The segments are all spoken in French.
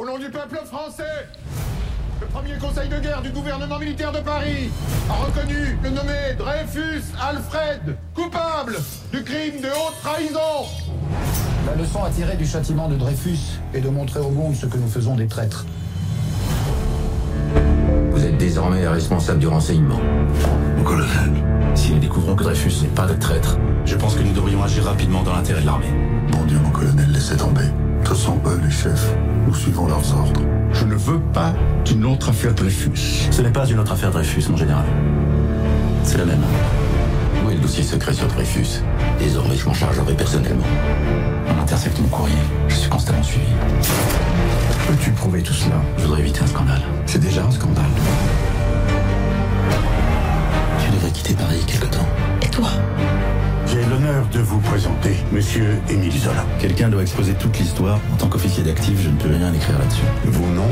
Au nom du peuple français, le premier conseil de guerre du gouvernement militaire de Paris a reconnu le nommé Dreyfus Alfred coupable du crime de haute trahison. La leçon à tirer du châtiment de Dreyfus est de montrer au monde ce que nous faisons des traîtres. Vous êtes désormais responsable du renseignement. Mon colonel, Si nous découvrons que Dreyfus n'est pas le traître, je pense que nous devrions agir rapidement dans l'intérêt de l'armée. mon Dieu, mon colonel, laissez tomber. Ce sont eux les chefs. Nous suivons leurs ordres. Je ne veux pas d'une autre affaire Dreyfus. Ce n'est pas une autre affaire Dreyfus, mon général. C'est la même. Où est le dossier secret sur Dreyfus? Désormais, je m'en chargerai personnellement. On intercepte mon courrier. Je suis constamment suivi. Peux-tu prouver tout cela? Je voudrais éviter un scandale. C'est déjà un scandale. Tu devrais quitter Paris quelque temps. Et toi? L'honneur de vous présenter Monsieur Émile Zola. Quelqu'un doit exposer toute l'histoire. En tant qu'officier d'actif, je ne peux rien écrire là-dessus. Vous non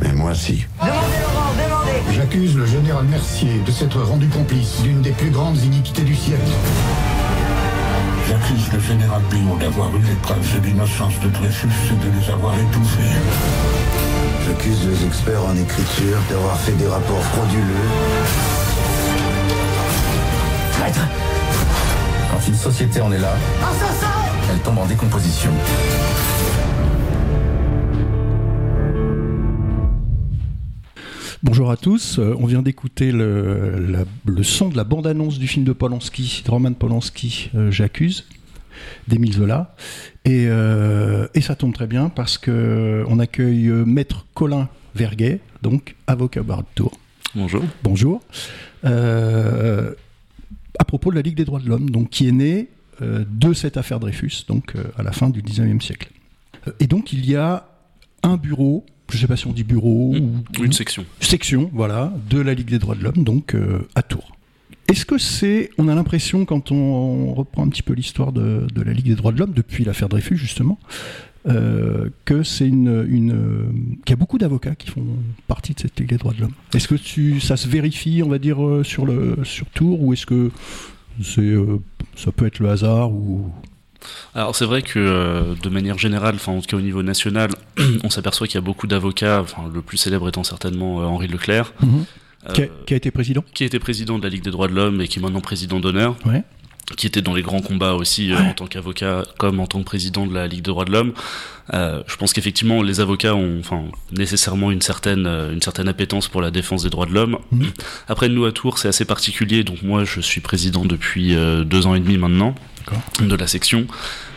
Mais moi si. J'accuse le général Mercier de s'être rendu complice d'une des plus grandes iniquités du siècle. J'accuse le général Billon d'avoir eu les preuves de l'innocence de Dreyfus et de les avoir étouffées. J'accuse les experts en écriture d'avoir fait des rapports frauduleux. Traître Quand une société en est là, elle tombe en décomposition. Bonjour à tous, Euh, on vient d'écouter le, le son de la bande-annonce du film de Polanski, de Roman Polanski, euh, J'accuse, d'Émile Zola. Et, euh, et ça tombe très bien parce que on accueille Maître Colin Verguet, donc avocat au barreau de Tours. Bonjour. Bonjour. Euh, à propos de la Ligue des droits de l'homme, donc qui est née euh, de cette affaire Dreyfus, donc euh, à la fin du 19e siècle. Euh, Et donc il y a un bureau, je ne sais pas si on dit bureau ou Une section. section, voilà, de la Ligue des droits de l'homme, donc euh, à Tours. Est-ce que c'est, on a l'impression quand on, on reprend un petit peu l'histoire de, de la Ligue des droits de l'homme depuis l'affaire Dreyfus justement, euh, que c'est une, une euh, qu'il y a beaucoup d'avocats qui font partie de cette Ligue des droits de l'homme. Est-ce que tu, ça se vérifie, on va dire, euh, sur le sur Tours, ou est-ce que c'est, ça peut être le hasard ou Alors c'est vrai que euh, de manière générale, enfin en tout cas au niveau national, on s'aperçoit qu'il y a beaucoup d'avocats, enfin le plus célèbre étant certainement euh, Henri Leclerc, qui, a, euh, qui a été président qui était président de la Ligue des droits de l'homme et qui est maintenant président d'honneur, Ouais. Qui était dans les grands combats aussi euh, en tant qu'avocat comme en tant que président de la Ligue des droits de l'homme. Euh, je pense qu'effectivement les avocats ont enfin nécessairement une certaine euh, une certaine appétence pour la défense des droits de l'homme. Mhm. Après nous à Tours c'est assez particulier donc moi je suis président depuis deux ans et demi maintenant de la section.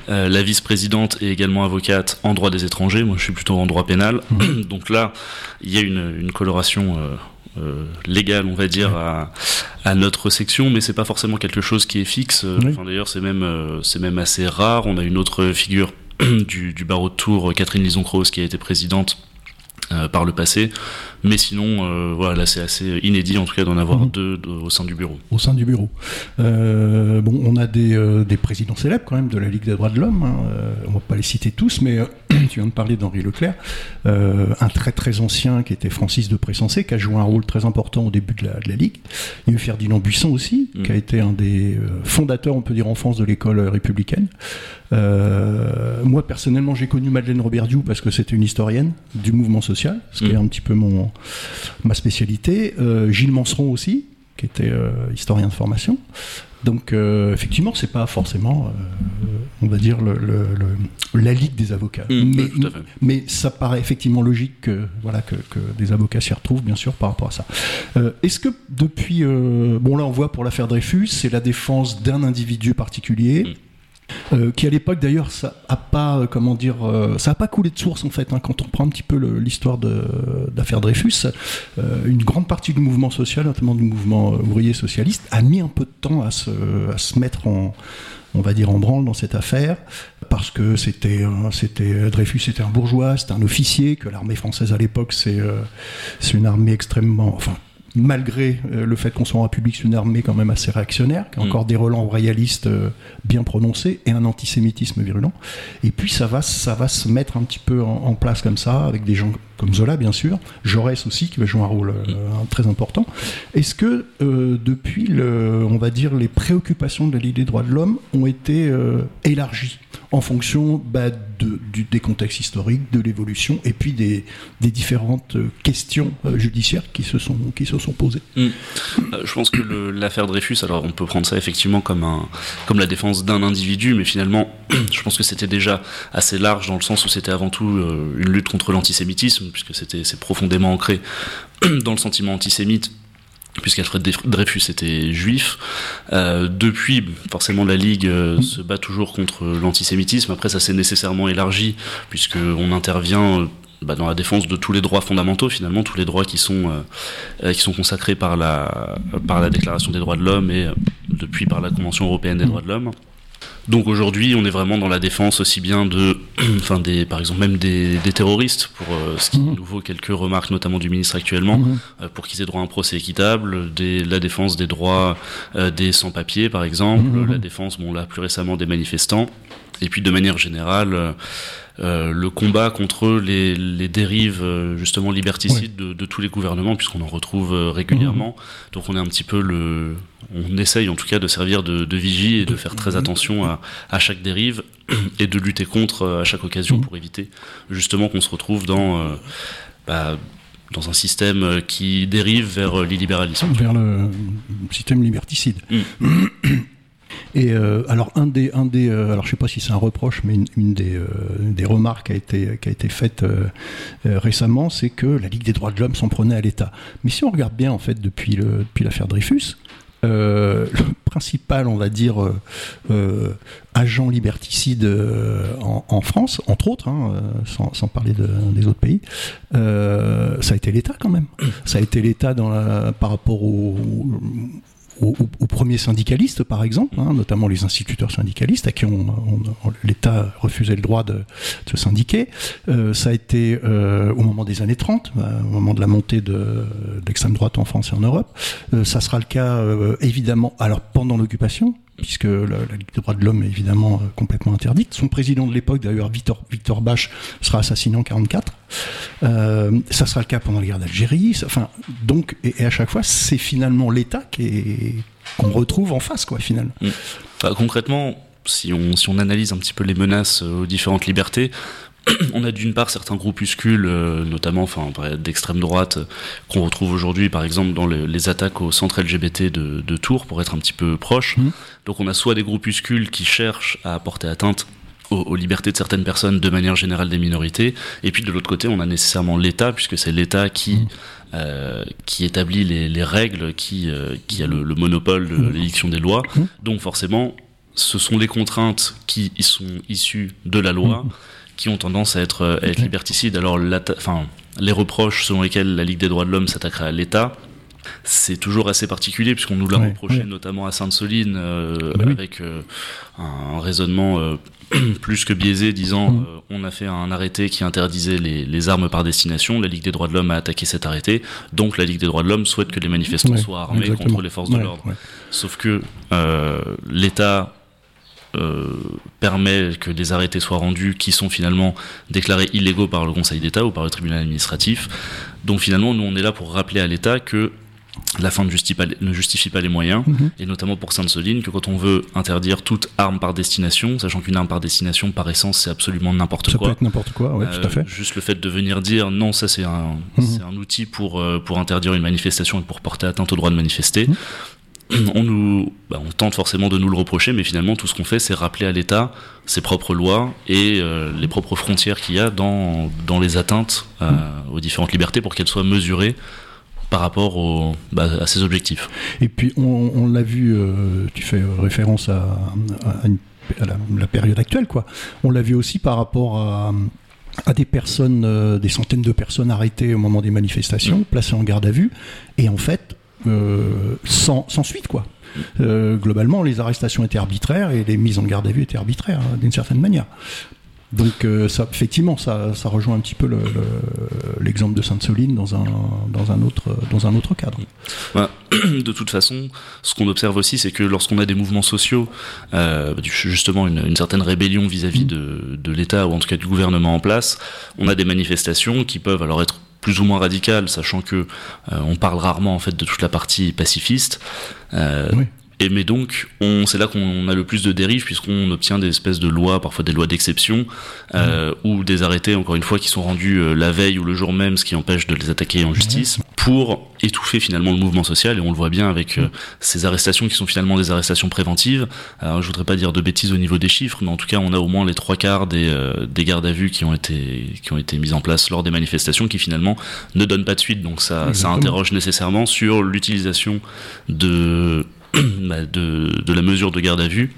La vice-présidente est également avocate en droit des étrangers. Moi, je suis plutôt en droit pénal. Donc là, il y a une, une coloration euh, euh, légale, on va dire, à, à notre section, mais c'est pas forcément quelque chose qui est fixe. Euh, Oui. Enfin, d'ailleurs, c'est même, euh, c'est même assez rare. On a une autre figure du, du barreau de Tours, Catherine Lison-Croze, qui a été présidente euh, par le passé. Mais sinon, euh, voilà, là, c'est assez inédit, en tout cas, d'en avoir Mhm. deux de- au sein du bureau. au sein du bureau. Euh, bon, on a des, des présidents célèbres quand même de la Ligue des droits de l'homme. hein. On va pas les citer tous, mais tu viens de parler d'Henri Leclerc, un très très ancien qui était Francis de Pressensé, qui a joué un rôle très important au début de la, de la Ligue. Il y a eu Ferdinand Buisson aussi, qui a été un des fondateurs, on peut dire en France, de l'école républicaine. Euh, moi personnellement, j'ai connu Madeleine Roberdiou parce que c'était une historienne du mouvement social, ce qui Mm. est un petit peu mon ma spécialité. Euh, Gilles Manseron aussi, qui était euh, historien de formation. Donc effectivement, c'est pas forcément, on va dire, le, le- le- la ligue des avocats. Mm, mais, oui, ça paraît effectivement logique que, voilà, que, que des avocats s'y retrouvent, bien sûr, par rapport à ça. Est-ce que depuis... bon là, on voit pour l'affaire Dreyfus, c'est la défense d'un individu particulier. Mm. Euh, qui à l'époque d'ailleurs ça a pas euh, comment dire euh, ça a pas coulé de source en fait hein, quand on prend un petit peu l'histoire de d'affaire Dreyfus une grande partie du mouvement social notamment du mouvement ouvrier socialiste a mis un peu de temps à se, à se mettre en on va dire en branle dans cette affaire parce que c'était c'était Dreyfus était un bourgeois c'était un officier que l'armée française à l'époque c'est c'est une armée extrêmement enfin malgré euh, le fait qu'on soit en République, c'est une armée quand même assez réactionnaire, qui a Mm. encore des relents royalistes euh, bien prononcés et un antisémitisme virulent. Et puis ça va, ça va se mettre un petit peu en, en place comme ça, avec des gens comme Zola bien sûr, Jaurès aussi qui va jouer un rôle euh, un- très important. Est-ce que euh, depuis, le, on va dire, les préoccupations de la Ligue des droits de l'homme ont été euh, élargies? En fonction bah, de, des contextes historiques, de l'évolution et puis des, des différentes questions judiciaires qui se sont, qui se sont posées. Mm. je pense que l'affaire Dreyfus, alors on peut prendre ça effectivement comme, un, comme la défense d'un individu, mais finalement, je pense que c'était déjà assez large dans le sens où c'était avant tout une lutte contre l'antisémitisme, puisque c'était profondément ancré dans le sentiment antisémite puisqu'Alfred Dreyfus était juif. Euh, depuis, forcément, la Ligue euh, se bat toujours contre l'antisémitisme. Après, ça s'est nécessairement élargi, puisqu'on intervient euh, bah, dans la défense de tous les droits fondamentaux, finalement, tous les droits qui sont, consacrés par la, par la Déclaration des droits de l'homme et depuis par la Convention européenne des droits de l'homme. Donc aujourd'hui, on est vraiment dans la défense aussi bien de, enfin des, par exemple même des, terroristes, pour euh, ce qui est mhm. nouveau, quelques remarques notamment du ministre actuellement, mhm. euh, pour qu'ils aient droit à un procès équitable, des, la défense des droits euh, des sans-papiers par exemple, mhm. la défense, bon là plus récemment des manifestants, et puis de manière générale euh, le combat contre les, les dérives euh, justement liberticides de, de, tous les gouvernements, puisqu'on en retrouve euh, régulièrement. Mhm. Donc on est un petit peu le, on essaye en tout cas de servir de, de vigie et de faire très attention à, à, chaque dérive et de lutter contre à chaque occasion mhm. pour éviter justement qu'on se retrouve dans bah, dans un système qui dérive vers l'illibéralisme. Vers le système liberticide. Mm. Et euh, alors un des, un des, euh, alors je sais pas si c'est un reproche, mais une, des, euh, des remarques qui a été, qui a été faite récemment, c'est que la Ligue des droits de l'homme s'en prenait à l'État. Mais si on regarde bien en fait depuis le, depuis l'affaire Dreyfus, le principal, on va dire, agent liberticide en, France, entre autres, hein, sans, sans, parler de, des autres pays, ça a été l'État quand même. Ça a été l'État par rapport au, aux, premiers syndicalistes, par exemple, hein, notamment les instituteurs syndicalistes à qui on, l'État refusait le droit de, se syndiquer. Euh, ça a été euh, au moment des années 30, euh, au moment de la montée de, l'extrême droite en France et en Europe. ça sera le cas évidemment, alors pendant l'occupation, puisque la, Ligue des droits de l'homme est évidemment euh, complètement interdite. Son président de l'époque, d'ailleurs, Victor, Victor Bach, sera assassiné en 44. Euh, ça sera le cas pendant la guerre d'Algérie. Enfin, donc, et, à chaque fois, c'est finalement l'État qu'on retrouve en face, quoi, finalement. Mm. concrètement, si on, si on analyse un petit peu les menaces aux différentes libertés, on a d'une part certains groupuscules, euh, notamment enfin, d'extrême droite, qu'on retrouve aujourd'hui par exemple dans les attaques au centre LGBT de, Tours, pour être un petit peu proche. Mmh. Donc on a soit des groupuscules qui cherchent à porter atteinte aux, libertés de certaines personnes, de manière générale des minorités, et puis de l'autre côté on a nécessairement l'État, puisque c'est l'État qui... Mmh. Euh, qui établit les, règles, qui, euh, qui a le, monopole de mmh. l'édiction des lois. Donc forcément, ce sont les contraintes qui y sont issues de la loi qui ont tendance à être, euh, être liberticides. Alors, enfin, les reproches selon lesquels la Ligue des droits de l'homme s'attaquerait à l'État, c'est toujours assez particulier puisqu'on nous l'a reproché notamment à Sainte-Soline euh, bah avec euh, un raisonnement plus que biaisé disant mm. on a fait un arrêté qui interdisait les, les, armes par destination, la Ligue des droits de l'homme a attaqué cet arrêté, donc la Ligue des droits de l'homme souhaite que les manifestants soient armés contre les forces de l'ordre. Sauf que l'État euh, permet que des arrêtés soient rendus qui sont finalement déclarés illégaux par le Conseil d'État ou par le tribunal administratif. Donc finalement, nous, on est là pour rappeler à l'État que la fin ne justifie pas, ne justifie pas les moyens, mhm. et notamment pour Sainte-Soline, que quand on veut interdire toute arme par destination, sachant qu'une arme par destination, par essence, c'est absolument n'importe quoi. Ça peut être n'importe quoi, ouais, tout à fait. Euh, juste le fait de venir dire non, ça c'est un, mhm. un outil pour, euh, pour interdire une manifestation et pour porter atteinte au droit de manifester. Mhm on nous, bah, on tente forcément de nous le reprocher, mais finalement tout ce qu'on fait, c'est rappeler à l'État ses propres lois et euh, les propres frontières qu'il y a dans, dans les atteintes euh, aux différentes libertés pour qu'elles soient mesurées par rapport bah, à ses objectifs. Et puis on, l'a vu, euh, tu fais référence à, la, période actuelle, quoi. On l'a vu aussi par rapport à à des personnes, des centaines de personnes arrêtées au moment des manifestations, placées en garde à vue, et en fait, sans, sans, suite, quoi. Euh, globalement, les arrestations étaient arbitraires et les mises en garde à vue étaient arbitraires, hein, d'une certaine manière. Donc, euh, ça, effectivement, ça, ça, rejoint un petit peu l'exemple de Sainte-Soline dans un, dans, un autre, dans un autre cadre. de toute façon, ce qu'on observe aussi, c'est que lorsqu'on a des mouvements sociaux, justement une, une, certaine rébellion vis-à-vis -vis de, de l'État ou en tout cas du gouvernement en place, on a des manifestations qui peuvent alors être plus ou moins radical, sachant que euh, on parle rarement en fait de toute la partie pacifiste. Euh, Et mais donc, on, c'est là qu'on a le plus de dérives puisqu'on obtient des espèces de lois, parfois des lois d'exception, euh, ou des arrêtés, encore une fois, qui sont rendus euh, la veille ou le jour même, ce qui empêche de les attaquer en justice, pour étouffer finalement le mouvement social. Et on le voit bien avec euh, ces arrestations qui sont finalement des arrestations préventives. Alors, je voudrais pas dire de bêtises au niveau des chiffres, mais en tout cas, on a au moins les trois quarts des, euh, des gardes à vue qui ont été qui ont été mises en place lors des manifestations, qui finalement ne donnent pas de suite. Donc ça, ça interroge nécessairement sur l'utilisation de de, de la mesure de garde à vue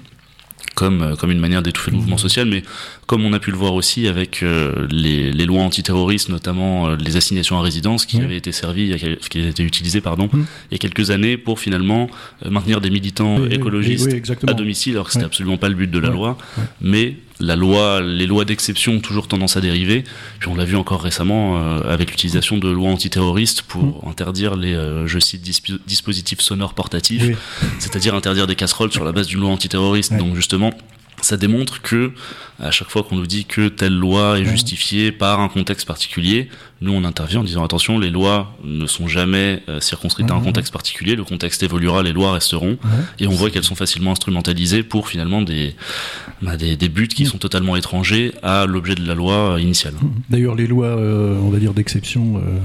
comme, euh, comme une manière d'étouffer le mouvement social, mais comme on a pu le voir aussi avec euh, les, les lois antiterroristes, notamment euh, les assignations à résidence qui Oui. avaient été servies, qui avaient été utilisées pardon, Mm. il y a quelques années pour finalement maintenir des militants Oui, écologistes oui, oui, exactement. à domicile, alors que c'était absolument pas le but de la loi, mais la loi, les lois d'exception ont toujours tendance à dériver. Puis on l'a vu encore récemment euh, avec l'utilisation de lois antiterroristes pour interdire les, euh, je cite, disp- dispositifs sonores portatifs, Oui. c'est-à-dire interdire des casseroles sur la base d'une loi antiterroriste. Donc justement, ça démontre que à chaque fois qu'on nous dit que telle loi est justifiée par un contexte particulier, nous on intervient en disant attention, les lois ne sont jamais euh, circonscrites à un contexte particulier, le contexte évoluera, les lois resteront, et on voit qu'elles sont facilement instrumentalisées pour finalement des, bah, des, des buts qui sont totalement étrangers à l'objet de la loi euh, initiale. D'ailleurs, les lois, euh, on va dire, d'exception euh,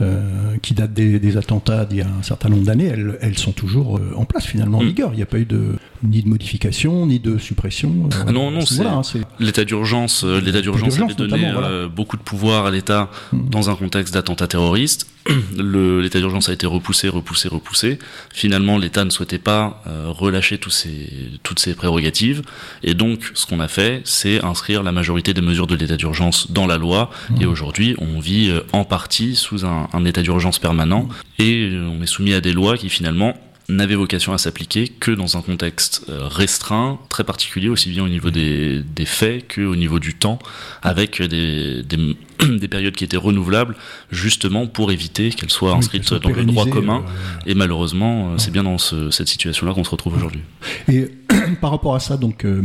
euh, qui datent des, des attentats d'il y a un certain nombre d'années, elles, elles sont toujours euh, en place finalement en Mm. vigueur. Il n'y a pas eu de, ni de modification, ni de suppression. euh, Ah non, non, hein, c'est L'état d'urgence, l'état d'urgence avait donné voilà. beaucoup de pouvoir à l'État dans un contexte d'attentat terroriste. L'état d'urgence a été repoussé, repoussé, repoussé. Finalement, l'État ne souhaitait pas relâcher tous ses, toutes ses prérogatives. Et donc, ce qu'on a fait, c'est inscrire la majorité des mesures de l'état d'urgence dans la loi. Et aujourd'hui, on vit en partie sous un, un état d'urgence permanent. Et euh, on est soumis à des lois qui finalement n'avaient vocation à s'appliquer que dans un contexte euh, restreint, très particulier, aussi bien au niveau des, des faits qu'au niveau du temps, avec des, des, des périodes qui étaient renouvelables, justement pour éviter qu'elles soient inscrites dans le droit commun. euh, Et malheureusement, c'est bien dans ce- cette situation-là qu'on se retrouve aujourd'hui. Et par rapport à ça, donc, euh,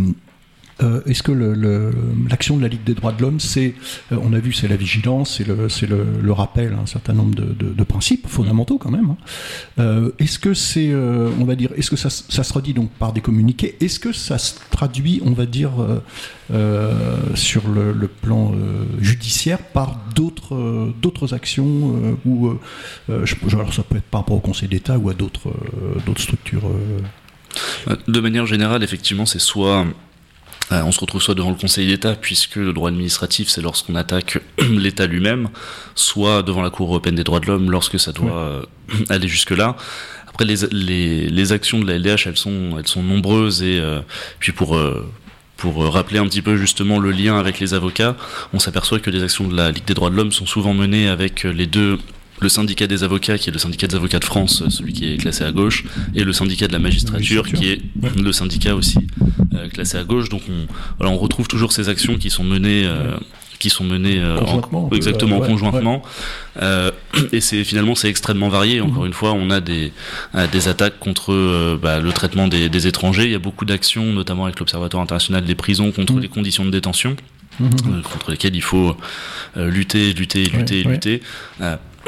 euh, est-ce que l'action de la Ligue des droits de l'homme, c'est, euh, on a vu, c'est la vigilance, c'est le, rappel à un certain nombre de, principes fondamentaux quand même. hein. Euh, est-ce que c'est, on va dire, est-ce que ça, se redit donc par des communiqués? Est-ce que ça se traduit, on va dire, sur le, plan judiciaire par d'autres, actions alors ça peut être par rapport au Conseil d'État ou à d'autres, structures. De manière générale, effectivement, c'est soit euh, on se retrouve soit devant le Conseil d'État, puisque le droit administratif, c'est lorsqu'on attaque l'État lui-même, soit devant la Cour européenne des droits de l'homme, lorsque ça doit euh, aller jusque-là. Après, les, les, les actions de la LDH, elles sont, elles sont nombreuses, et euh, puis pour... euh, pour euh, rappeler un petit peu justement le lien avec les avocats, on s'aperçoit que les actions de la Ligue des droits de l'homme sont souvent menées avec les deux le syndicat des avocats, qui est le syndicat des avocats de France, celui qui est classé à gauche, et le syndicat de la magistrature, qui est le syndicat aussi euh, classé à gauche. Donc on, voilà, on retrouve toujours ces actions qui sont menées, euh, qui sont menées euh, en- Conjointement, peu, exactement euh, ouais, conjointement. Euh, et c'est finalement c'est extrêmement varié. Encore une fois, on a des des attaques contre bah, le traitement des, des étrangers. Il y a beaucoup d'actions, notamment avec l'Observatoire international des prisons, contre Mhm. les conditions de détention Mhm. euh, contre lesquels il faut lutter, lutter, lutter, ouais. lutter.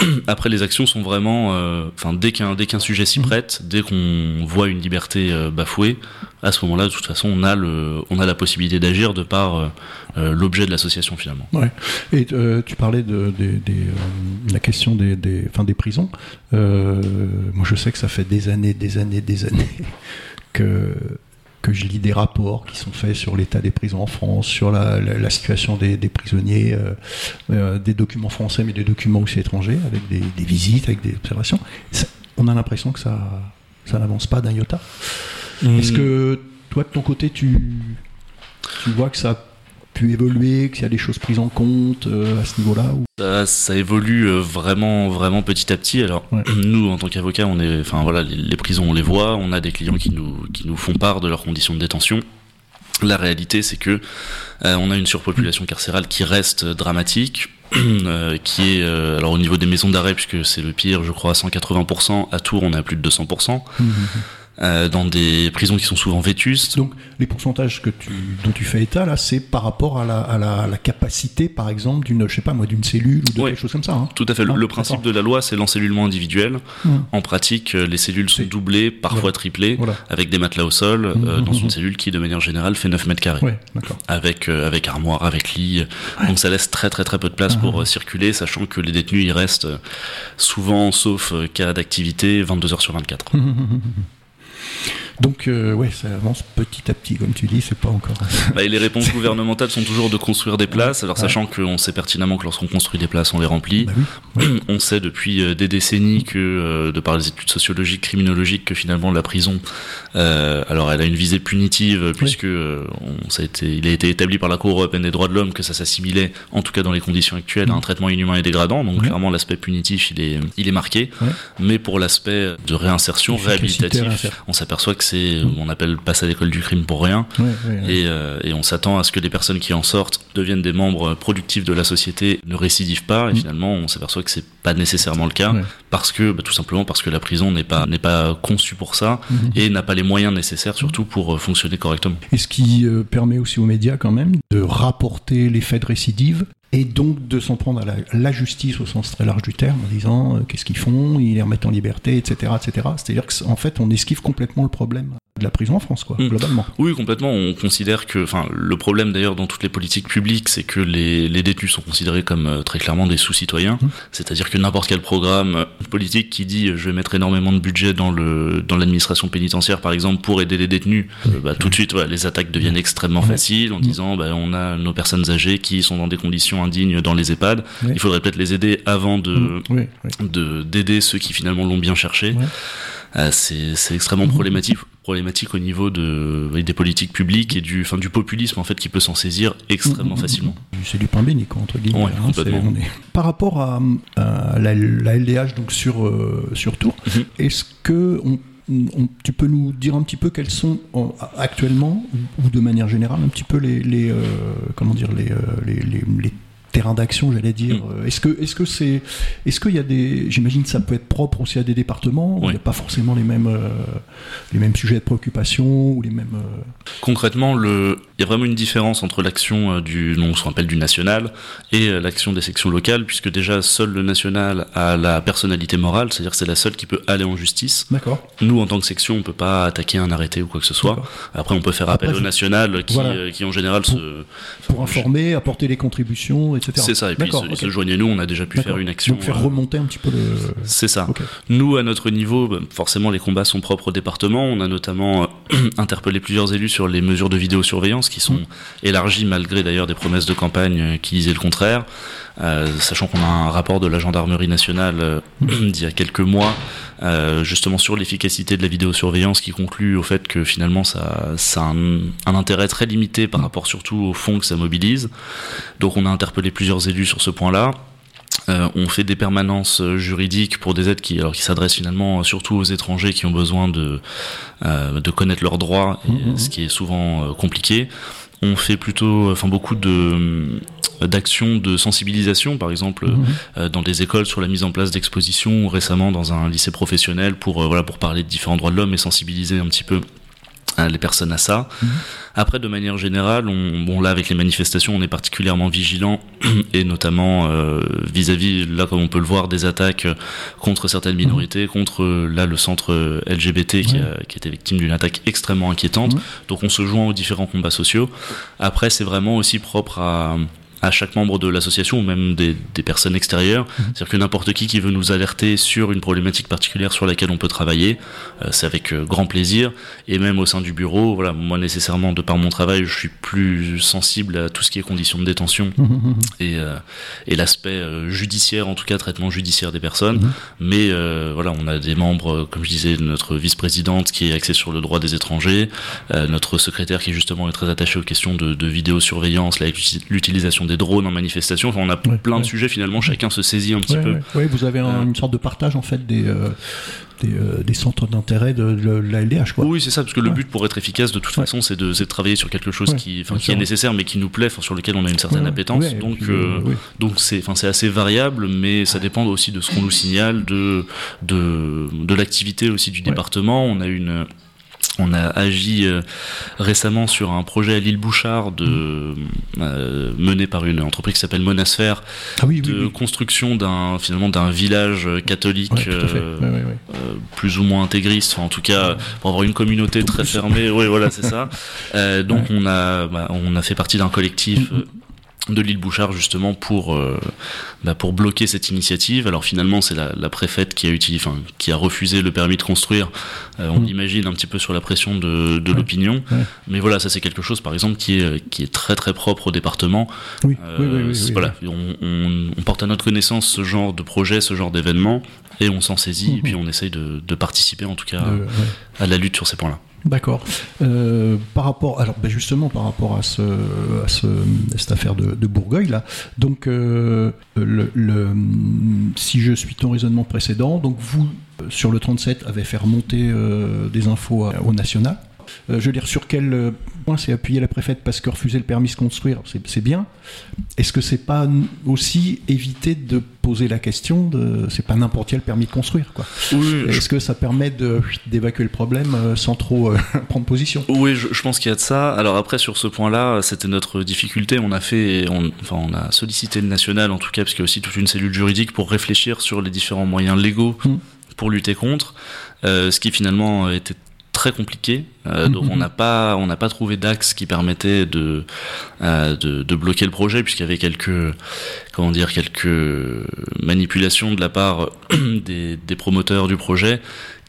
Après, les actions sont vraiment, euh, enfin, dès qu'un dès qu'un sujet Mhm. s'y prête, dès qu'on voit une liberté euh, bafouée, à ce moment-là, de toute façon, on a le, on a la possibilité d'agir de par euh, l'objet de l'association finalement. Ouais. Et tu parlais de, la question des, des, des prisons. Moi, je sais que ça fait des années, des années, des années que, que je lis des rapports qui sont faits sur l'état des prisons en France, sur la, la, la situation des, des prisonniers, euh, euh, des documents français, mais des documents aussi étrangers, avec des, des visites, avec des observations. Ça- on a l'impression que ça, ça n'avance pas d'un iota. Est-ce que toi, de ton côté, tu, tu vois que ça pu évoluer, qu'il y a des choses prises en compte euh, à ce niveau-là ou... Ça, ça évolue euh, vraiment, vraiment petit à petit. Alors, Ouais. nous, en tant qu'avocats, on est, enfin voilà, les, les prisons, on les voit. On a des clients qui nous, qui nous font part de leurs conditions de détention. La réalité, c'est que euh, on a une surpopulation carcérale qui reste dramatique, euh, qui est, euh, alors au niveau des maisons d'arrêt, puisque c'est le pire, je crois, à 180%. À Tours, on est à plus de 200%. Euh, dans des prisons qui sont souvent vétustes. Donc les pourcentages que tu, dont tu fais état là, c'est par rapport à la, à la, à la capacité, par exemple, d'une, je sais pas moi, d'une cellule ou de Ouais. quelque chose comme ça. hein. Tout à fait. Le, Ah, le principe de la loi, c'est l'encellulement individuel. Hum. En pratique, euh, les cellules sont doublées, parfois Voilà. triplées, Voilà. avec des matelas au sol, euh, Mhm, dans mhm. une cellule qui, de manière générale, fait 9 mètres carrés. Ouais. Avec, euh, avec armoire, avec lit. Donc ça laisse très très très peu de place pour circuler, sachant que les détenus, ils restent souvent, sauf cas d'activité, 22 heures sur 24. Donc euh, ouais, ça avance petit à petit, comme tu dis, c'est pas encore. Bah, et les réponses gouvernementales sont toujours de construire des places, alors Ouais. sachant qu'on sait pertinemment que lorsqu'on construit des places, on les remplit. Bah oui. On sait depuis euh, des décennies que, euh, de par les études sociologiques, criminologiques, que finalement la prison, euh, alors elle a une visée punitive puisque on, ça a été, il a été établi par la Cour européenne des droits de l'homme que ça s'assimilait, en tout cas dans les conditions actuelles, à un traitement inhumain et dégradant. Donc clairement l'aspect punitif, il est, il est marqué. Mais pour l'aspect de réinsertion, réhabilitatif. On s'aperçoit que c'est, on appelle passe à l'école du crime pour rien. Ouais, ouais, ouais. Et, euh, et on s'attend à ce que les personnes qui en sortent deviennent des membres productifs de la société, ne récidivent pas, et Mm. finalement on s'aperçoit que c'est pas nécessairement le cas, parce que bah, tout simplement parce que la prison n'est pas n'est pas conçue pour ça Mhm. et n'a pas les moyens nécessaires surtout pour euh, fonctionner correctement. Et ce qui euh, permet aussi aux médias quand même de rapporter les faits de récidive et donc de s'en prendre à la, la justice au sens très large du terme en disant euh, qu'est-ce qu'ils font, ils les remettent en liberté, etc. etc. C'est-à-dire qu'en fait on esquive complètement le problème de la prison en France, quoi, Mm. globalement. Oui, complètement. On considère que, enfin, le problème d'ailleurs dans toutes les politiques publiques, c'est que les, les détenus sont considérés comme euh, très clairement des sous-citoyens. Mhm. C'est-à-dire que n'importe quel programme euh, politique qui dit euh, je vais mettre énormément de budget dans le dans l'administration pénitentiaire, par exemple, pour aider les détenus, bah, tout de suite, voilà, les attaques deviennent extrêmement faciles en disant bah, on a nos personnes âgées qui sont dans des conditions indignes dans les EHPAD. Il faudrait peut-être les aider avant de Mm. Oui, oui. de d'aider ceux qui finalement l'ont bien cherché. Euh, c'est extrêmement Mhm. problématique problématique au niveau de des politiques publiques et du enfin du populisme en fait qui peut s'en saisir extrêmement Mhm. facilement. C'est du pain béni, quoi, entre guillemets. Ouais, hein, est- Par rapport à, à la, la LDH donc sur, euh, sur Tours, Mhm. est-ce que on- on- tu peux nous dire un petit peu quels sont en- actuellement ou, de manière générale un petit peu les, les, euh, comment dire les, euh, les, les- les terrains d'action j'allais dire Mhm. Euh, est-ce que est-ce que c'est est-ce qu'il y a des j'imagine que ça peut être propre aussi à des départements où il n'y a pas forcément les mêmes euh, les mêmes sujets de préoccupation ou les mêmes euh, Concrètement, le il y a vraiment une différence entre l'action du non ce qu'on appelle du national et l'action des sections locales puisque déjà seul le national a la personnalité morale, c'est-à-dire que c'est la seule qui peut aller en justice. d'accord Nous en tant que section, on peut pas attaquer un arrêté ou quoi que ce soit. Après on peut faire appel Après, au national qui Voilà. qui en général se pour informer apporter les contributions etc C'est ça, et puis se, joignent à nous, on a déjà pu faire une action. Donc faire euh, remonter un petit peu le. C'est ça. Nous, à notre niveau, bah, forcément, les combats sont propres au département. On a notamment euh, interpellé plusieurs élus sur les mesures de vidéosurveillance qui sont élargies malgré d'ailleurs des promesses de campagne euh, qui disaient le contraire. Euh, sachant qu'on a un rapport de la gendarmerie nationale euh, d'il y a quelques mois, euh, justement sur l'efficacité de la vidéosurveillance, qui conclut au fait que finalement ça, ça a un, un intérêt très limité par rapport surtout au fonds que ça mobilise. Donc on a interpellé plusieurs élus sur ce point-là. Euh, on fait des permanences juridiques pour des aides qui, alors, qui s'adressent finalement surtout aux étrangers qui ont besoin de, euh, de connaître leurs droits, et, Mhm. ce qui est souvent compliqué. On fait plutôt, enfin beaucoup de d'actions de sensibilisation, par exemple Mhm. euh, dans des écoles sur la mise en place d'expositions, récemment dans un lycée professionnel pour euh, voilà pour parler de différents droits de l'homme et sensibiliser un petit peu euh, les personnes à ça. Mhm. Après, de manière générale, on, bon là avec les manifestations, on est particulièrement vigilant et notamment euh, vis-à-vis, là comme on peut le voir, des attaques euh, contre certaines minorités, contre euh, là le centre euh, LGBT qui, a, qui était victime d'une attaque extrêmement inquiétante. Mhm. Donc on se joint aux différents combats sociaux. Après, c'est vraiment aussi propre à à chaque membre de l'association ou même des, des personnes extérieures. C'est-à-dire que n'importe qui qui veut nous alerter sur une problématique particulière sur laquelle on peut travailler, euh, c'est avec euh, grand plaisir. Et même au sein du bureau, voilà, moi nécessairement de par mon travail, je suis plus sensible à tout ce qui est conditions de détention Mhm. et, euh, et l'aspect euh, judiciaire, en tout cas traitement judiciaire des personnes. Mhm. Mais euh, voilà, on a des membres, comme je disais, notre vice-présidente qui est axée sur le droit des étrangers, euh, notre secrétaire qui justement est très attaché aux questions de, de vidéosurveillance, l'utilisation des des drones en manifestation. Enfin, on a plein de sujets finalement. Chacun se saisit un petit peu. Oui, vous avez une sorte de partage en fait des euh, des, centres d'intérêt de, la LDH. Quoi. Oui, c'est ça, parce que le but pour être efficace, de toute façon, c'est de, travailler sur quelque chose qui, qui est nécessaire, mais qui nous plaît, sur lequel on a une certaine appétence. donc, euh, donc c'est assez variable, mais ça dépend aussi de ce qu'on nous signale, de, de, de l'activité aussi du département. On a une on a agi euh, récemment sur un projet à l'île Bouchard de, euh, mené par une entreprise qui s'appelle Monasphère ah de construction d'un finalement d'un village catholique euh, plus ou moins intégriste, en tout cas pour avoir une communauté très fermée. Oui, voilà, c'est ça. donc on a bah, on a fait partie d'un collectif. De l'île Bouchard justement pour euh, bah pour bloquer cette initiative. Alors finalement c'est la, la, préfète qui a utilisé, enfin, qui a refusé le permis de construire. Euh, on mm. imagine un petit peu sur la pression de, de l'opinion, mais voilà ça c'est quelque chose par exemple qui est qui est très très propre au département. Oui. Euh, voilà, on, on, on, porte à notre connaissance ce genre de projet, ce genre d'événement, et on s'en saisit et mm-hmm. puis on essaye de, de participer en tout cas à la lutte sur ces points-là. D'accord. Euh, par rapport, alors ben justement par rapport à, ce, à ce, cette affaire de, de Bourgueil là, donc euh, le, le, si je suis ton raisonnement précédent, donc vous sur le 37 avez fait remonter euh, des infos au national. Euh, je veux dire, sur quel euh, point s'est appuyé la préfète parce que refuser le permis de construire, c'est bien. Est-ce que c'est pas aussi éviter de poser la question de c'est pas n'importe quel permis de construire quoi? Est-ce que ça permet d'évacuer le problème euh, sans trop prendre position? Oui, je, pense qu'il y a de ça. Alors après sur ce point-là, c'était notre difficulté. On a fait, on, enfin on a sollicité le national en tout cas parce qu'il y a aussi toute une cellule juridique pour réfléchir sur les différents moyens légaux. Mmh. pour lutter contre, ce qui finalement était très compliqué. Euh, donc on n'a pas on n'a pas trouvé d'axe qui permettait de, euh, de, de bloquer le projet puisqu'il y avait quelques comment dire quelques manipulations de la part des, des promoteurs du projet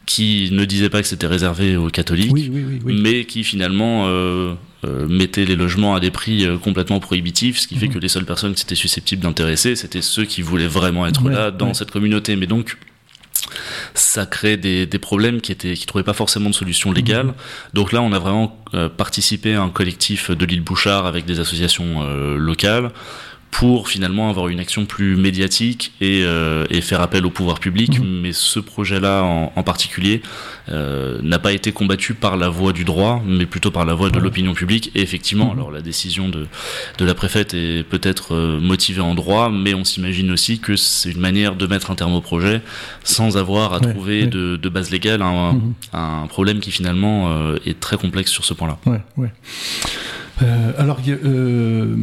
qui ne disaient pas que c'était réservé aux catholiques, mais qui finalement euh, euh, mettaient les logements à des prix euh, complètement prohibitifs, ce qui fait mhm. que les seules personnes qui étaient susceptibles d'intéresser, c'était ceux qui voulaient vraiment être là dans cette communauté. Mais donc ça crée des, des, problèmes qui étaient qui trouvaient pas forcément de solution légale. Mhm. Donc là, on a vraiment euh, participé à un collectif de l'île Bouchard avec des associations euh, locales pour finalement avoir une action plus médiatique et, euh, et faire appel au pouvoir public. Mhm. Mais ce projet-là en, en, particulier euh, n'a pas été combattu par la voie du droit, mais plutôt par la voie de l'opinion publique. Et effectivement, mhm. alors la décision de, de la préfète est peut-être euh, motivée en droit, mais on s'imagine aussi que c'est une manière de mettre un terme au projet sans avoir à trouver De, de, base légale un, mhm. un, problème qui finalement euh, est très complexe sur ce point-là. Ouais, ouais. Euh, alors, euh,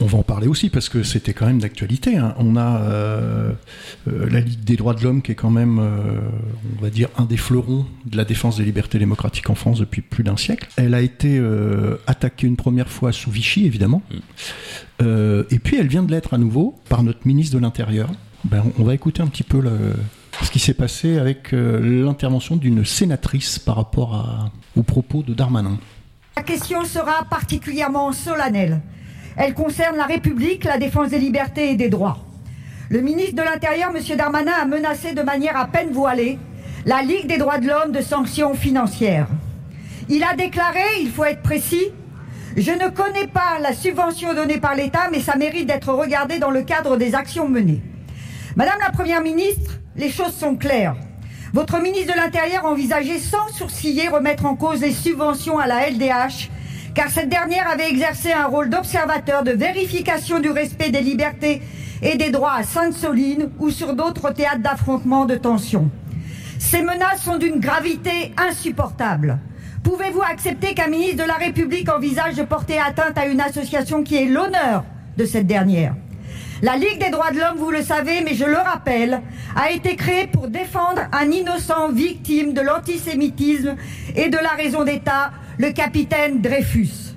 on va en parler aussi parce que c'était quand même d'actualité. Hein. On a euh, euh, la Ligue des droits de l'homme qui est quand même, euh, on va dire, un des fleurons de la défense des libertés démocratiques en France depuis plus d'un siècle. Elle a été attaquée une première fois sous Vichy, évidemment. Mm. et puis elle vient de l'être à nouveau par notre ministre de l'Intérieur. Ben, on va écouter un petit peu le, ce qui s'est passé avec l'intervention d'une sénatrice par rapport à, aux propos de Darmanin. La question sera particulièrement solennelle elle concerne la République, la défense des libertés et des droits. Le ministre de l'Intérieur, M. Darmanin, a menacé de manière à peine voilée la Ligue des droits de l'homme de sanctions financières. Il a déclaré, il faut être précis, je ne connais pas la subvention donnée par l'État, mais ça mérite d'être regardé dans le cadre des actions menées. Madame la Première ministre, les choses sont claires. Votre ministre de l'Intérieur envisageait sans sourciller remettre en cause les subventions à la LDH car cette dernière avait exercé un rôle d'observateur de vérification du respect des libertés et des droits à Sainte-Soline ou sur d'autres théâtres d'affrontement de tension. Ces menaces sont d'une gravité insupportable. Pouvez-vous accepter qu'un ministre de la République envisage de porter atteinte à une association qui est l'honneur de cette dernière? La Ligue des droits de l'homme, vous le savez, mais je le rappelle, a été créée pour défendre un innocent victime de l'antisémitisme et de la raison d'État le capitaine Dreyfus.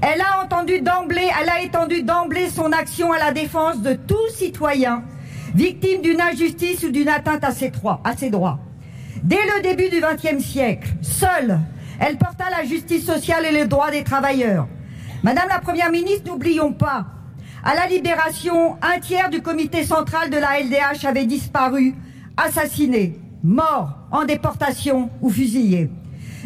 Elle a entendu d'emblée, elle a étendu d'emblée son action à la défense de tout citoyen victime d'une injustice ou d'une atteinte à ses, droits, à ses droits. Dès le début du XXe siècle, seule, elle porta la justice sociale et les droits des travailleurs. Madame la Première ministre, n'oublions pas, à la libération, un tiers du comité central de la LDH avait disparu, assassiné, mort, en déportation ou fusillé.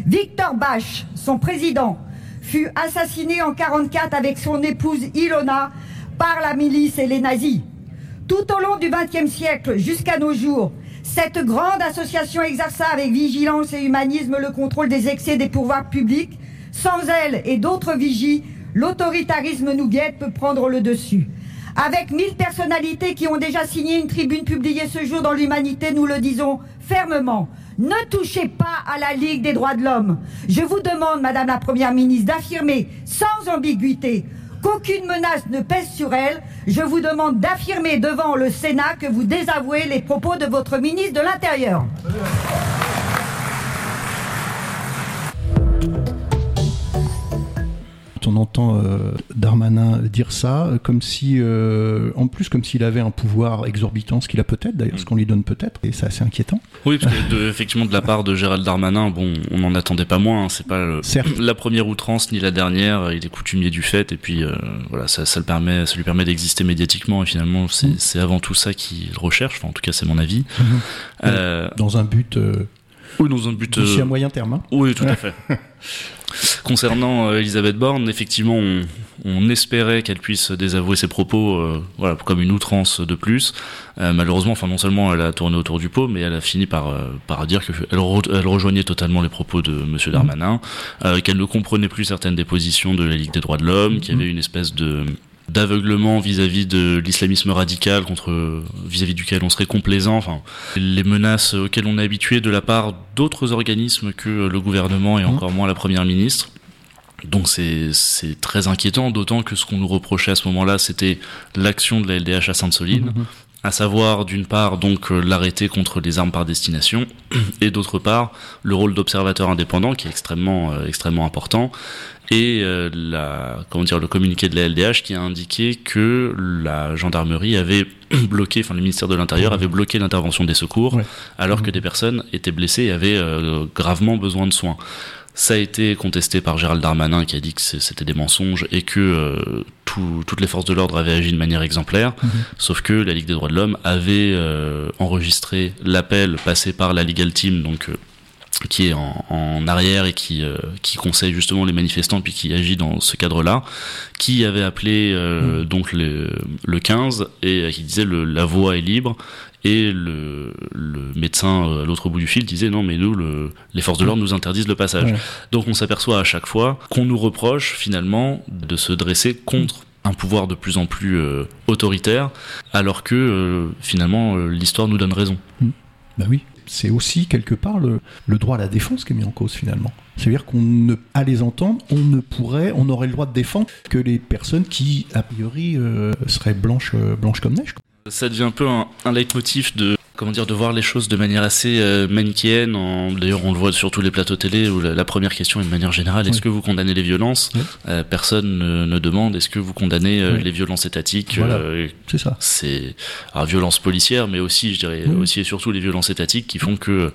Victor Bach, son président, fut assassiné en 44 avec son épouse Ilona par la milice et les nazis. Tout au long du XXe siècle jusqu'à nos jours, cette grande association exerça avec vigilance et humanisme le contrôle des excès des pouvoirs publics. Sans elle et d'autres vigies, l'autoritarisme nous guette peut prendre le dessus. Avec mille personnalités qui ont déjà signé une tribune publiée ce jour dans l'Humanité, nous le disons fermement. Ne touchez pas à la Ligue des droits de l'homme. Je vous demande, Madame la Première ministre, d'affirmer sans ambiguïté qu'aucune menace ne pèse sur elle. Je vous demande d'affirmer devant le Sénat que vous désavouez les propos de votre ministre de l'Intérieur. On entend euh, Darmanin dire ça, euh, comme si, euh, en plus, comme s'il avait un pouvoir exorbitant, ce qu'il a peut-être, d'ailleurs, ce qu'on lui donne peut-être, et c'est assez inquiétant. Oui, parce que de, effectivement, de la part de Gérald Darmanin, bon, on n'en attendait pas moins. Hein, c'est pas la première outrance ni la dernière. Il est coutumier du fait, et puis voilà, ça, ça, le permet, ça lui permet d'exister médiatiquement. Et finalement, c'est mm. avant tout ça qu'il recherche. Enfin, en tout cas, c'est mon avis. Mm-hmm. Dans un but. Oui, dans un but. À moyen terme. Hein. Oui, tout à fait. Concernant euh, Elisabeth Borne, effectivement, on, espérait qu'elle puisse désavouer ses propos, euh, voilà, comme une outrance de plus. Euh, malheureusement, enfin, non seulement elle a tourné autour du pot, mais elle a fini par, par dire qu'elle elle rejoignait totalement les propos de Monsieur Darmanin, qu'elle ne comprenait plus certaines des positions de la Ligue des droits de l'homme, qu'il y avait une espèce de d'aveuglement vis-à-vis de l'islamisme radical contre vis-à-vis duquel on serait complaisant enfin les menaces auxquelles on est habitué de la part d'autres organismes que le gouvernement et mmh. encore moins la première ministre donc c'est très inquiétant, d'autant que ce qu'on nous reprochait à ce moment-là, c'était l'action de la LDH à Sainte-Soline, mmh, mmh. À savoir d'une part donc euh, l'arrêté contre les armes par destination, et d'autre part le rôle d'observateur indépendant qui est extrêmement euh, extrêmement important, et euh, la, comment dire, le communiqué de la LDH qui a indiqué que la gendarmerie avait bloqué, enfin le ministère de l'Intérieur avait bloqué l'intervention des secours, alors que des personnes étaient blessées et avaient euh, gravement besoin de soins. Ça a été contesté par Gérald Darmanin qui a dit que c'était des mensonges et que euh, toutes les forces de l'ordre avaient agi de manière exemplaire, mmh. sauf que la Ligue des droits de l'homme avait enregistré l'appel passé par la Legal Team, donc qui est en, en, arrière et qui, euh, qui conseille justement les manifestants puis qui agit dans ce cadre-là, qui avait appelé euh, mm. donc le, le 15 et euh, qui disait le, la voie est libre et le, le médecin à l'autre bout du fil disait non mais nous le, les forces de l'ordre nous interdisent le passage. Donc on s'aperçoit à chaque fois qu'on nous reproche finalement de se dresser contre un pouvoir de plus en plus autoritaire alors que finalement l'histoire nous donne raison. Bah oui c'est aussi quelque part le, droit à la défense qui est mis en cause finalement. C'est-à-dire qu'on ne, à les entendre, on ne pourrait, on aurait le droit de défendre que les personnes qui, a priori, euh, seraient blanches, euh, blanches comme neige. Ça devient un peu un, un leitmotiv de comment dire, de voir les choses de manière assez euh, manichéenne. D'ailleurs, on le voit sur tous les plateaux télé où la, première question est de manière générale est-ce que vous condamnez les violences euh, Personne ne, demande est-ce que vous condamnez euh, les violences étatiques C'est ça. C'est alors violence policière, mais aussi, je dirais, aussi et surtout les violences étatiques qui font que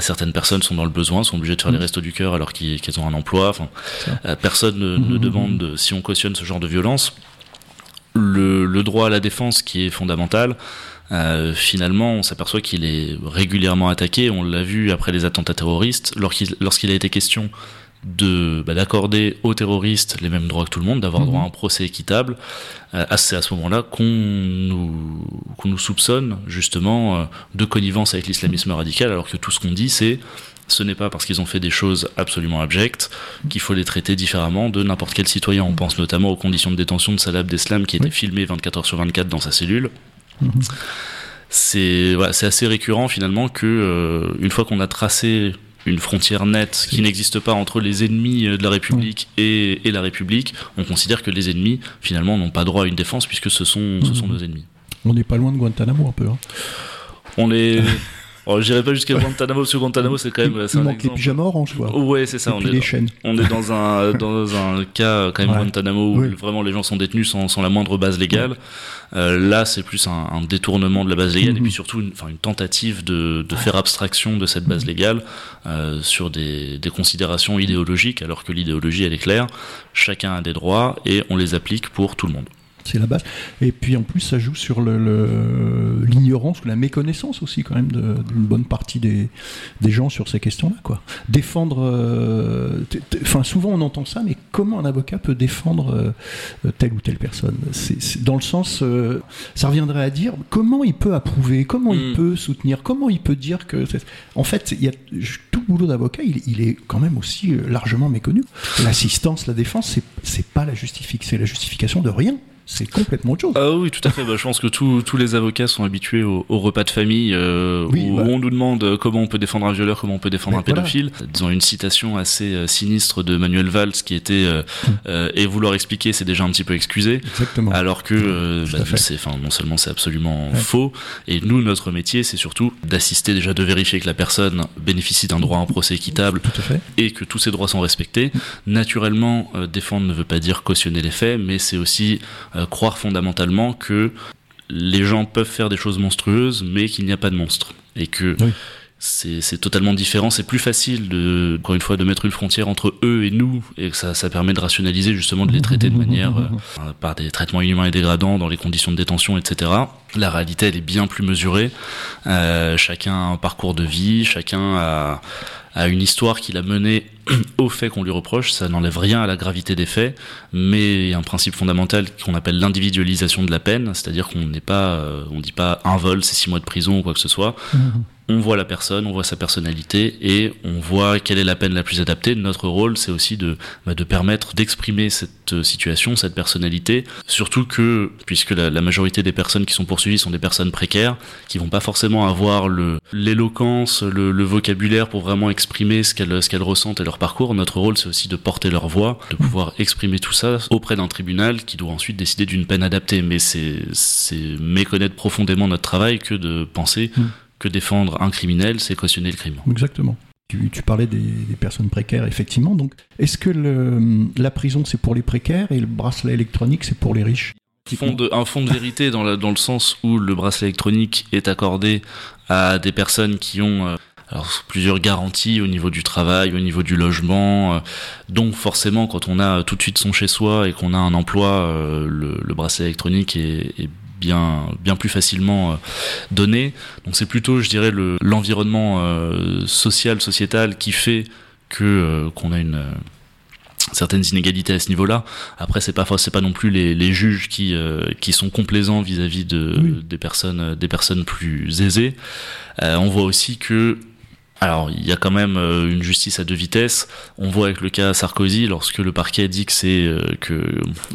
certaines personnes sont dans le besoin, sont obligées de faire les restos du cœur alors qu'elles ont un emploi. Enfin, personne ne, mmh, mmh, demande mmh. si on cautionne ce genre de violence. Le, le droit à la défense qui est fondamental. Euh, finalement, on s'aperçoit qu'il est régulièrement attaqué. On l'a vu après les attentats terroristes, lorsqu'il a été question de bah, d'accorder aux terroristes les mêmes droits que tout le monde, d'avoir droit à un procès équitable. Euh, c'est à ce moment-là qu'on nous, qu'on nous soupçonne justement euh, de connivence avec l'islamisme radical, alors que tout ce qu'on dit, c'est ce n'est pas parce qu'ils ont fait des choses absolument abjectes qu'il faut les traiter différemment de n'importe quel citoyen. On pense notamment aux conditions de détention de Salah Abdeslam qui était filmé 24 heures sur 24 dans sa cellule. C'est assez récurrent finalement que euh, une fois qu'on a tracé une frontière nette qui n'existe pas entre les ennemis de la République et, la République, on considère que les ennemis finalement n'ont pas droit à une défense puisque ce sont, ce sont nos ennemis. On n'est pas loin de Guantanamo un peu. Hein. On est. Je j'irai pas jusqu'à Guantanamo, parce que Guantanamo, c'est quand même. Il manque les pyjamas orange, quoi. Ouais, c'est ça. Et on est, les chaînes. on est dans un, dans un cas, quand même, Guantanamo, où vraiment les gens sont détenus sans, sans la moindre base légale. Euh, là, c'est plus un, un, détournement de la base légale, et puis mhm. surtout une, une tentative de, de, faire abstraction de cette base légale euh, sur des, des considérations idéologiques, alors que l'idéologie, elle est claire. Chacun a des droits, et on les applique pour tout le monde. C'est la base. Et puis en plus, ça joue sur le- l'ignorance ou la méconnaissance aussi, quand même, d'une bonne partie des, des gens sur ces questions-là. quoi. Défendre. euh, Enfin, souvent on entend ça, mais comment un avocat peut défendre euh, telle ou telle personne? C'est Dans le sens. euh, ça reviendrait à dire comment il peut approuver, comment il Mm. peut soutenir, comment il peut dire que. En fait, il y a, tout le boulot d'avocat, il, il est quand même aussi euh, largement méconnu. L'assistance, la défense, c'est- c'est pas la justification, c'est la justification de rien. C'est complètement autre chose. Ah oui, tout à fait. Bah, je pense que tous tous les avocats sont habitués au, au repas de famille euh, Oui, où, bah. on nous demande comment on peut défendre un violeur, comment on peut défendre Mais un pédophile. Disons une citation assez euh, sinistre de Manuel Valls qui était euh, euh, et vouloir expliquer, c'est déjà un petit peu excusé. Exactement. Alors que Tout bah, c'est, enfin, non seulement c'est absolument Ouais. faux, et nous notre métier c'est surtout d'assister déjà de vérifier que la personne bénéficie d'un droit à un procès équitable Tout à fait. et que tous ces droits sont respectés. Naturellement, euh, défendre ne veut pas dire cautionner les faits, mais c'est aussi croire fondamentalement que les gens peuvent faire des choses monstrueuses, mais qu'il n'y a pas de monstre. Et que Oui. c'est totalement différent. C'est plus facile, de, encore une fois, de mettre une frontière entre eux et nous, et que ça, ça permet de rationaliser justement, de les traiter de manière euh, par des traitements inhumains et dégradants dans les conditions de détention, etc. La réalité, elle est bien plus mesurée. Euh, chacun a un parcours de vie, chacun a, a une histoire qu'il a menée au fait qu'on lui reproche. Ça n'enlève rien à la gravité des faits, mais il y a un principe fondamental qu'on appelle l'individualisation de la peine, c'est-à-dire qu'on n'est pas, euh, on dit pas un vol, c'est six mois de prison ou quoi que ce soit. On voit la personne, on voit sa personnalité et on voit quelle est la peine la plus adaptée. Notre rôle, c'est aussi de, bah, de permettre d'exprimer cette euh, situation, cette personnalité. Surtout que, puisque la, la majorité des personnes qui sont poursuivies sont des personnes précaires, qui vont pas forcément avoir l'éloquence, le, le vocabulaire pour vraiment exprimer ce qu'elles, ce qu'elles ressentent et leur parcours. Notre rôle, c'est aussi de porter leur voix, de pouvoir exprimer tout ça auprès d'un tribunal qui doit ensuite décider d'une peine adaptée. Mais c'est, c'est méconnaître profondément notre travail que de penser Mm. Que défendre un criminel, c'est cautionner le crime. Exactement. Tu, tu parlais des, des personnes précaires, effectivement. Donc, est-ce que le- la prison, c'est pour les précaires et le bracelet électronique, c'est pour les riches? Fond de- un fond de vérité dans, la- dans le sens où le bracelet électronique est accordé à des personnes qui ont euh, alors, plusieurs garanties au niveau du travail, au niveau du logement. euh, donc forcément, quand on a tout de suite son chez-soi et qu'on a un emploi, euh, le, le bracelet électronique est, est bien, bien plus facilement euh, donné. Donc c'est plutôt, je dirais, le- l'environnement euh, social, sociétal qui fait que euh, qu'on a une certaines inégalités à ce niveau-là. Après, c'est pas c'est pas non plus les, les juges qui euh, qui sont complaisants vis-à-vis de Oui. des personnes des personnes plus aisées. Euh, on voit aussi que alors, il y a quand même euh, une justice à deux vitesses. On voit avec le cas Sarkozy, lorsque le parquet dit que c'est euh, que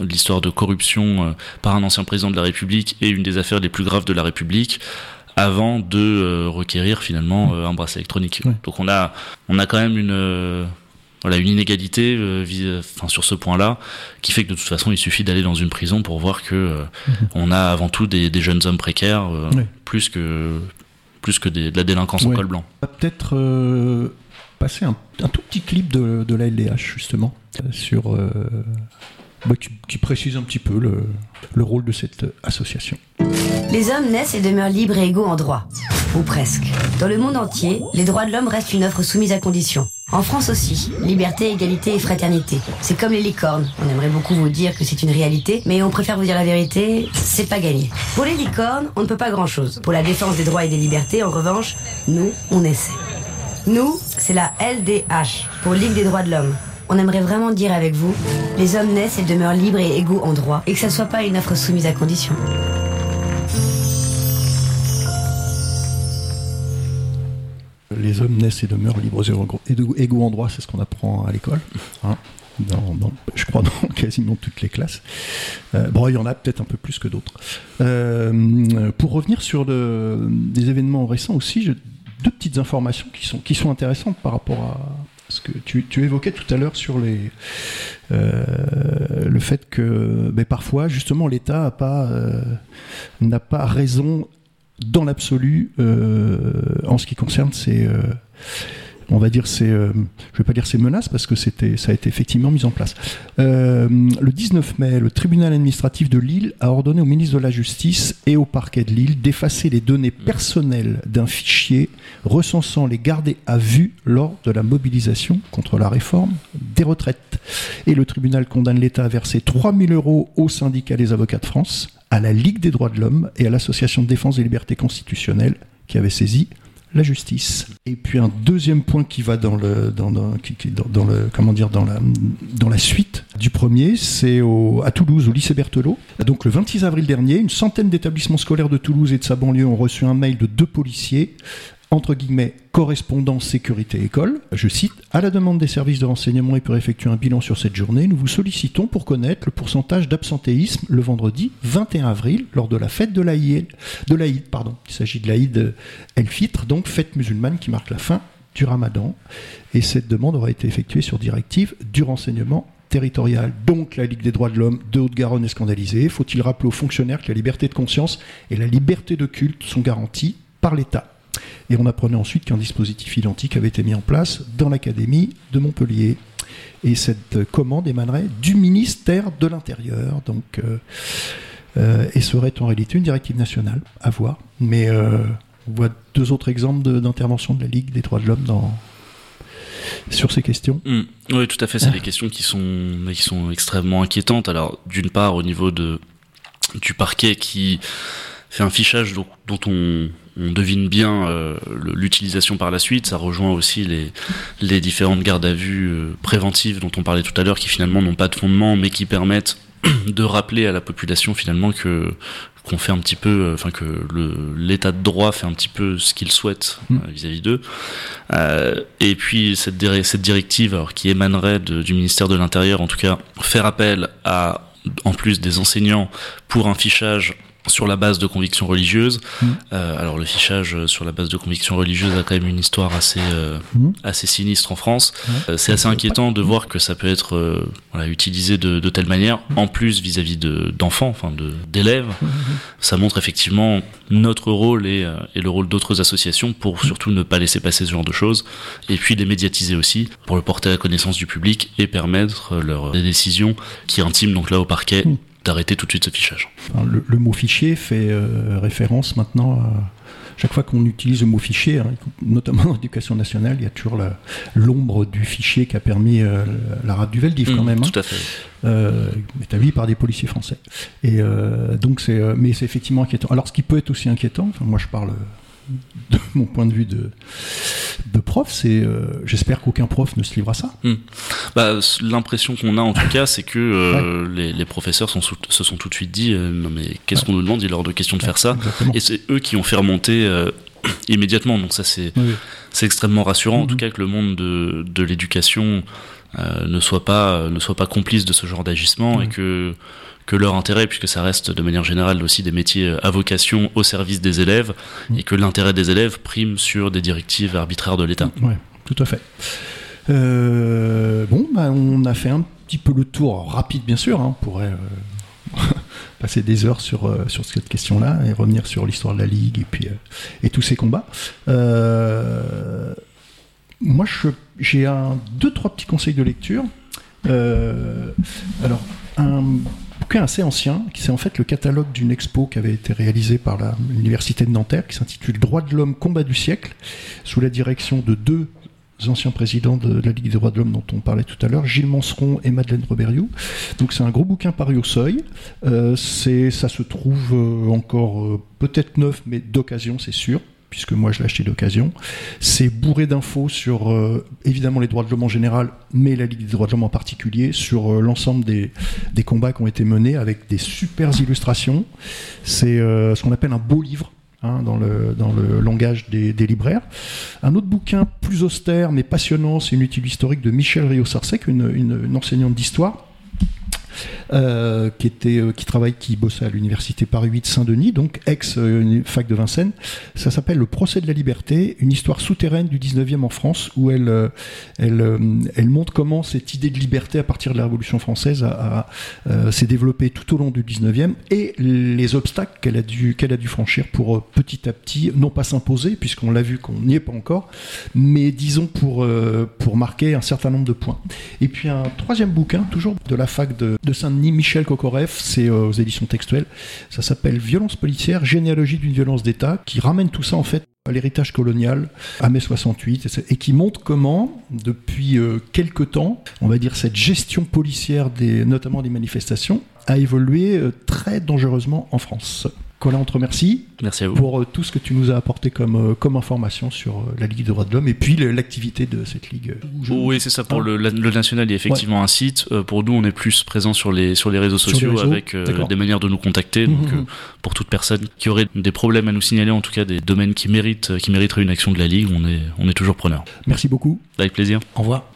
l'histoire de corruption euh, par un ancien président de la République est une des affaires les plus graves de la République, avant de requérir finalement euh, un bracelet électronique. Donc on a on a quand même une voilà une inégalité euh, enfin sur ce point-là qui fait que de toute façon il suffit d'aller dans une prison pour voir que euh, on a avant tout des, des jeunes hommes précaires euh, plus que plus que des- de la délinquance en Ouais. col blanc. On va peut-être euh, passer un, un tout petit clip de, de la LDH, justement, euh, sur, euh, bah, qui, qui précise un petit peu le, le rôle de cette association. Les hommes naissent et demeurent libres et égaux en droit. Ou presque. Dans le monde entier, les droits de l'homme restent une offre soumise à conditions. En France aussi, liberté, égalité et fraternité. C'est comme les licornes. On aimerait beaucoup vous dire que c'est une réalité, mais on préfère vous dire la vérité, c'est pas gagné. Pour les licornes, on ne peut pas grand chose. Pour la défense des droits et des libertés, en revanche, nous, on essaie. Nous, c'est la LDH, pour Ligue des droits de l'homme. On aimerait vraiment dire avec vous, les hommes naissent et demeurent libres et égaux en droit, et que ça soit pas une offre soumise à conditions. Les hommes naissent et demeurent libres et égaux- en droit, c'est ce qu'on apprend à l'école. hein, je crois dans quasiment toutes les classes. Euh, bon, il y en a peut-être un peu plus que d'autres. Euh, pour revenir sur des événements récents aussi, deux petites informations qui sont, intéressantes par rapport à ce que tu, évoquais tout à l'heure sur euh, le fait que ben, parfois, justement, l'État n'a pas raison dans l'absolu euh, en ce qui concerne ces, euh, on va dire, ces, euh, vais pas dire ces menaces parce que c'était, ça a été effectivement mis en place. Euh, le 19 mai, le tribunal administratif de Lille a ordonné au ministre de la Justice et au parquet de Lille d'effacer les données personnelles d'un fichier recensant les gardés à vue lors de la mobilisation contre la réforme des retraites. Et le tribunal condamne l'État à verser 3000 euros au syndicat des avocats de France, à la Ligue des droits de l'homme et à l'Association de défense des libertés constitutionnelles qui avait saisi la justice. Et puis un deuxième point qui va dans le, comment dire, dans la, dans la suite du premier, c'est à Toulouse, au lycée Berthelot. Donc le 26 avril dernier, une centaine d'établissements scolaires de Toulouse et de sa banlieue ont reçu un mail de deux policiers entre guillemets, correspondant sécurité école, je cite, à la demande des services de renseignement et pour effectuer un bilan sur cette journée, nous vous sollicitons pour connaître le pourcentage d'absentéisme le vendredi 21 avril lors de la fête de l'Aïd. De pardon. Il s'agit de l'Aïd El-Fitr, donc fête musulmane qui marque la fin du ramadan. Et cette demande aura été effectuée sur directive du renseignement territorial. Donc la Ligue des droits de l'homme de Haute-Garonne est scandalisée. Faut-il rappeler aux fonctionnaires que la liberté de conscience et la liberté de culte sont garanties par l'État? Et on apprenait ensuite qu'un dispositif identique avait été mis en place dans l'Académie de Montpellier. Et cette commande émanerait du ministère de l'Intérieur, donc, euh, euh, et serait en réalité une directive nationale, à voir. Mais euh, on voit deux autres exemples d'intervention de, la Ligue des droits de l'homme sur ces questions. Mmh. Oui, tout à fait. C'est des questions qui sont, qui sont extrêmement inquiétantes. Alors, d'une part, au niveau de, du parquet qui fait un fichage dont, on, devine bien euh, l'utilisation par la suite. Ça rejoint aussi les, les différentes gardes à vue euh, préventives dont on parlait tout à l'heure, qui finalement n'ont pas de fondement, mais qui permettent de rappeler à la population finalement que qu'on fait un petit peu, euh, enfin que l'état de droit fait un petit peu ce qu'il souhaite mm. vis-à-vis d'eux. et puis cette, cette directive, alors, qui émanerait du ministère de l'Intérieur, en tout cas, faire appel à en plus des enseignants pour un fichage sur la base de convictions religieuses. Mmh. Euh, alors le fichage euh, sur la base de convictions religieuses a quand même une histoire assez euh, mmh. assez sinistre en France. Euh, c'est assez inquiétant de voir que ça peut être euh, voilà, utilisé de, de, telle manière, en plus vis-à-vis de d'enfants, enfin de d'élèves. Ça montre effectivement notre rôle et, et le rôle d'autres associations pour surtout ne pas laisser passer ce genre de choses, et puis les médiatiser aussi pour le porter à la connaissance du public et permettre leur des décisions qui intiment donc là au parquet d'arrêter tout de suite ce fichage. le, mot fichier fait euh, référence maintenant à chaque fois qu'on utilise le mot fichier, hein, notamment en éducation nationale, il y a toujours l'ombre du fichier qui a permis euh, la rade du Veldiv quand mmh, même. Hein. tout à fait. Euh, établi par des policiers français. Et euh, donc c'est, mais c'est effectivement inquiétant. Alors ce qui peut être aussi inquiétant, moi je parle de mon point de vue de, de prof, c'est euh, j'espère qu'aucun prof ne se livre à ça. Hmm. Bah, L'impression qu'on a en tout cas, c'est que euh, les, les, professeurs sont, se sont tout de suite dit euh, non mais qu'est-ce qu'on nous demande Il est hors de question de faire ça. Et c'est eux qui ont fait remonter immédiatement. Donc ça c'est c'est extrêmement rassurant en mhm. tout cas que le monde de, de l'éducation ne soit pas ne soit pas complice de ce genre d'agissement et que que leur intérêt, puisque ça reste de manière générale aussi des métiers à vocation au service des élèves, mm. et que l'intérêt des élèves prime sur des directives arbitraires de l'État. Oui, tout à fait. Euh, bon, bah, on a fait un petit peu le tour, rapide bien sûr, hein, on pourrait euh, passer des heures sur, euh, sur cette question-là et revenir sur l'histoire de la Ligue et, puis, et tous ces combats. moi, j'ai un, deux, trois petits conseils de lecture. alors, un bouquin assez ancien, qui c'est en fait le catalogue d'une expo qui avait été réalisée par l'université de Nanterre, qui s'intitule Droits de l'homme, combat du siècle, sous la direction de deux anciens présidents de la Ligue des droits de l'homme dont on parlait tout à l'heure, Gilles Manseron et Madeleine Roberiou. Donc c'est un gros bouquin paru au seuil. Euh, ça se trouve euh, encore euh, peut-être neuf, mais d'occasion c'est sûr puisque moi je l'ai acheté d'occasion. C'est bourré d'infos sur euh, évidemment les droits de l'homme en général, mais la Ligue des droits de l'homme en particulier, sur euh, l'ensemble des, combats qui ont été menés avec des super illustrations. C'est euh, ce qu'on appelle un beau livre. Hein, dans, le, langage des, libraires. Un autre bouquin plus austère mais passionnant, c'est une étude historique de Michel une, une enseignante d'histoire, qui était, qui travaille, qui bossait à l'université Paris 8 Saint-Denis, donc ex fac de Vincennes. Ça s'appelle Le procès de la liberté, une histoire souterraine du 19e en France, où elle, montre comment cette idée de liberté à partir de la Révolution française s'est développée tout au long du 19e et les obstacles qu'elle a dû, franchir pour petit à petit, non pas s'imposer, puisqu'on l'a vu qu'on n'y est pas encore, mais disons euh, pour marquer un certain nombre de points. Et puis un troisième bouquin, toujours de la fac de, Saint-Denis, Michel Kokorev, c'est euh, aux éditions textuelles, ça s'appelle Violence policière, généalogie d'une violence d'État, qui ramène tout ça en fait à l'héritage colonial, à mai 68, et qui montre comment, depuis euh, quelque temps, on va dire cette gestion policière, des, notamment des manifestations, a évolué très dangereusement en France. Colin, on te remercie. Merci à vous. Pour euh, tout ce que tu nous as apporté comme, euh, comme information sur euh, la Ligue des droits de l'homme et puis l'activité de cette Ligue. oui, c'est ça. Pour hein le, national, il y a effectivement un site. pour nous, on est plus présent sur les, sur les réseaux sociaux avec des manières de nous contacter. Donc, mmh, mmh. pour toute personne qui aurait des problèmes à nous signaler, en tout cas des domaines qui méritent, qui mériteraient une action de la Ligue, on est, on est toujours preneur. Merci beaucoup. Avec plaisir. Au revoir.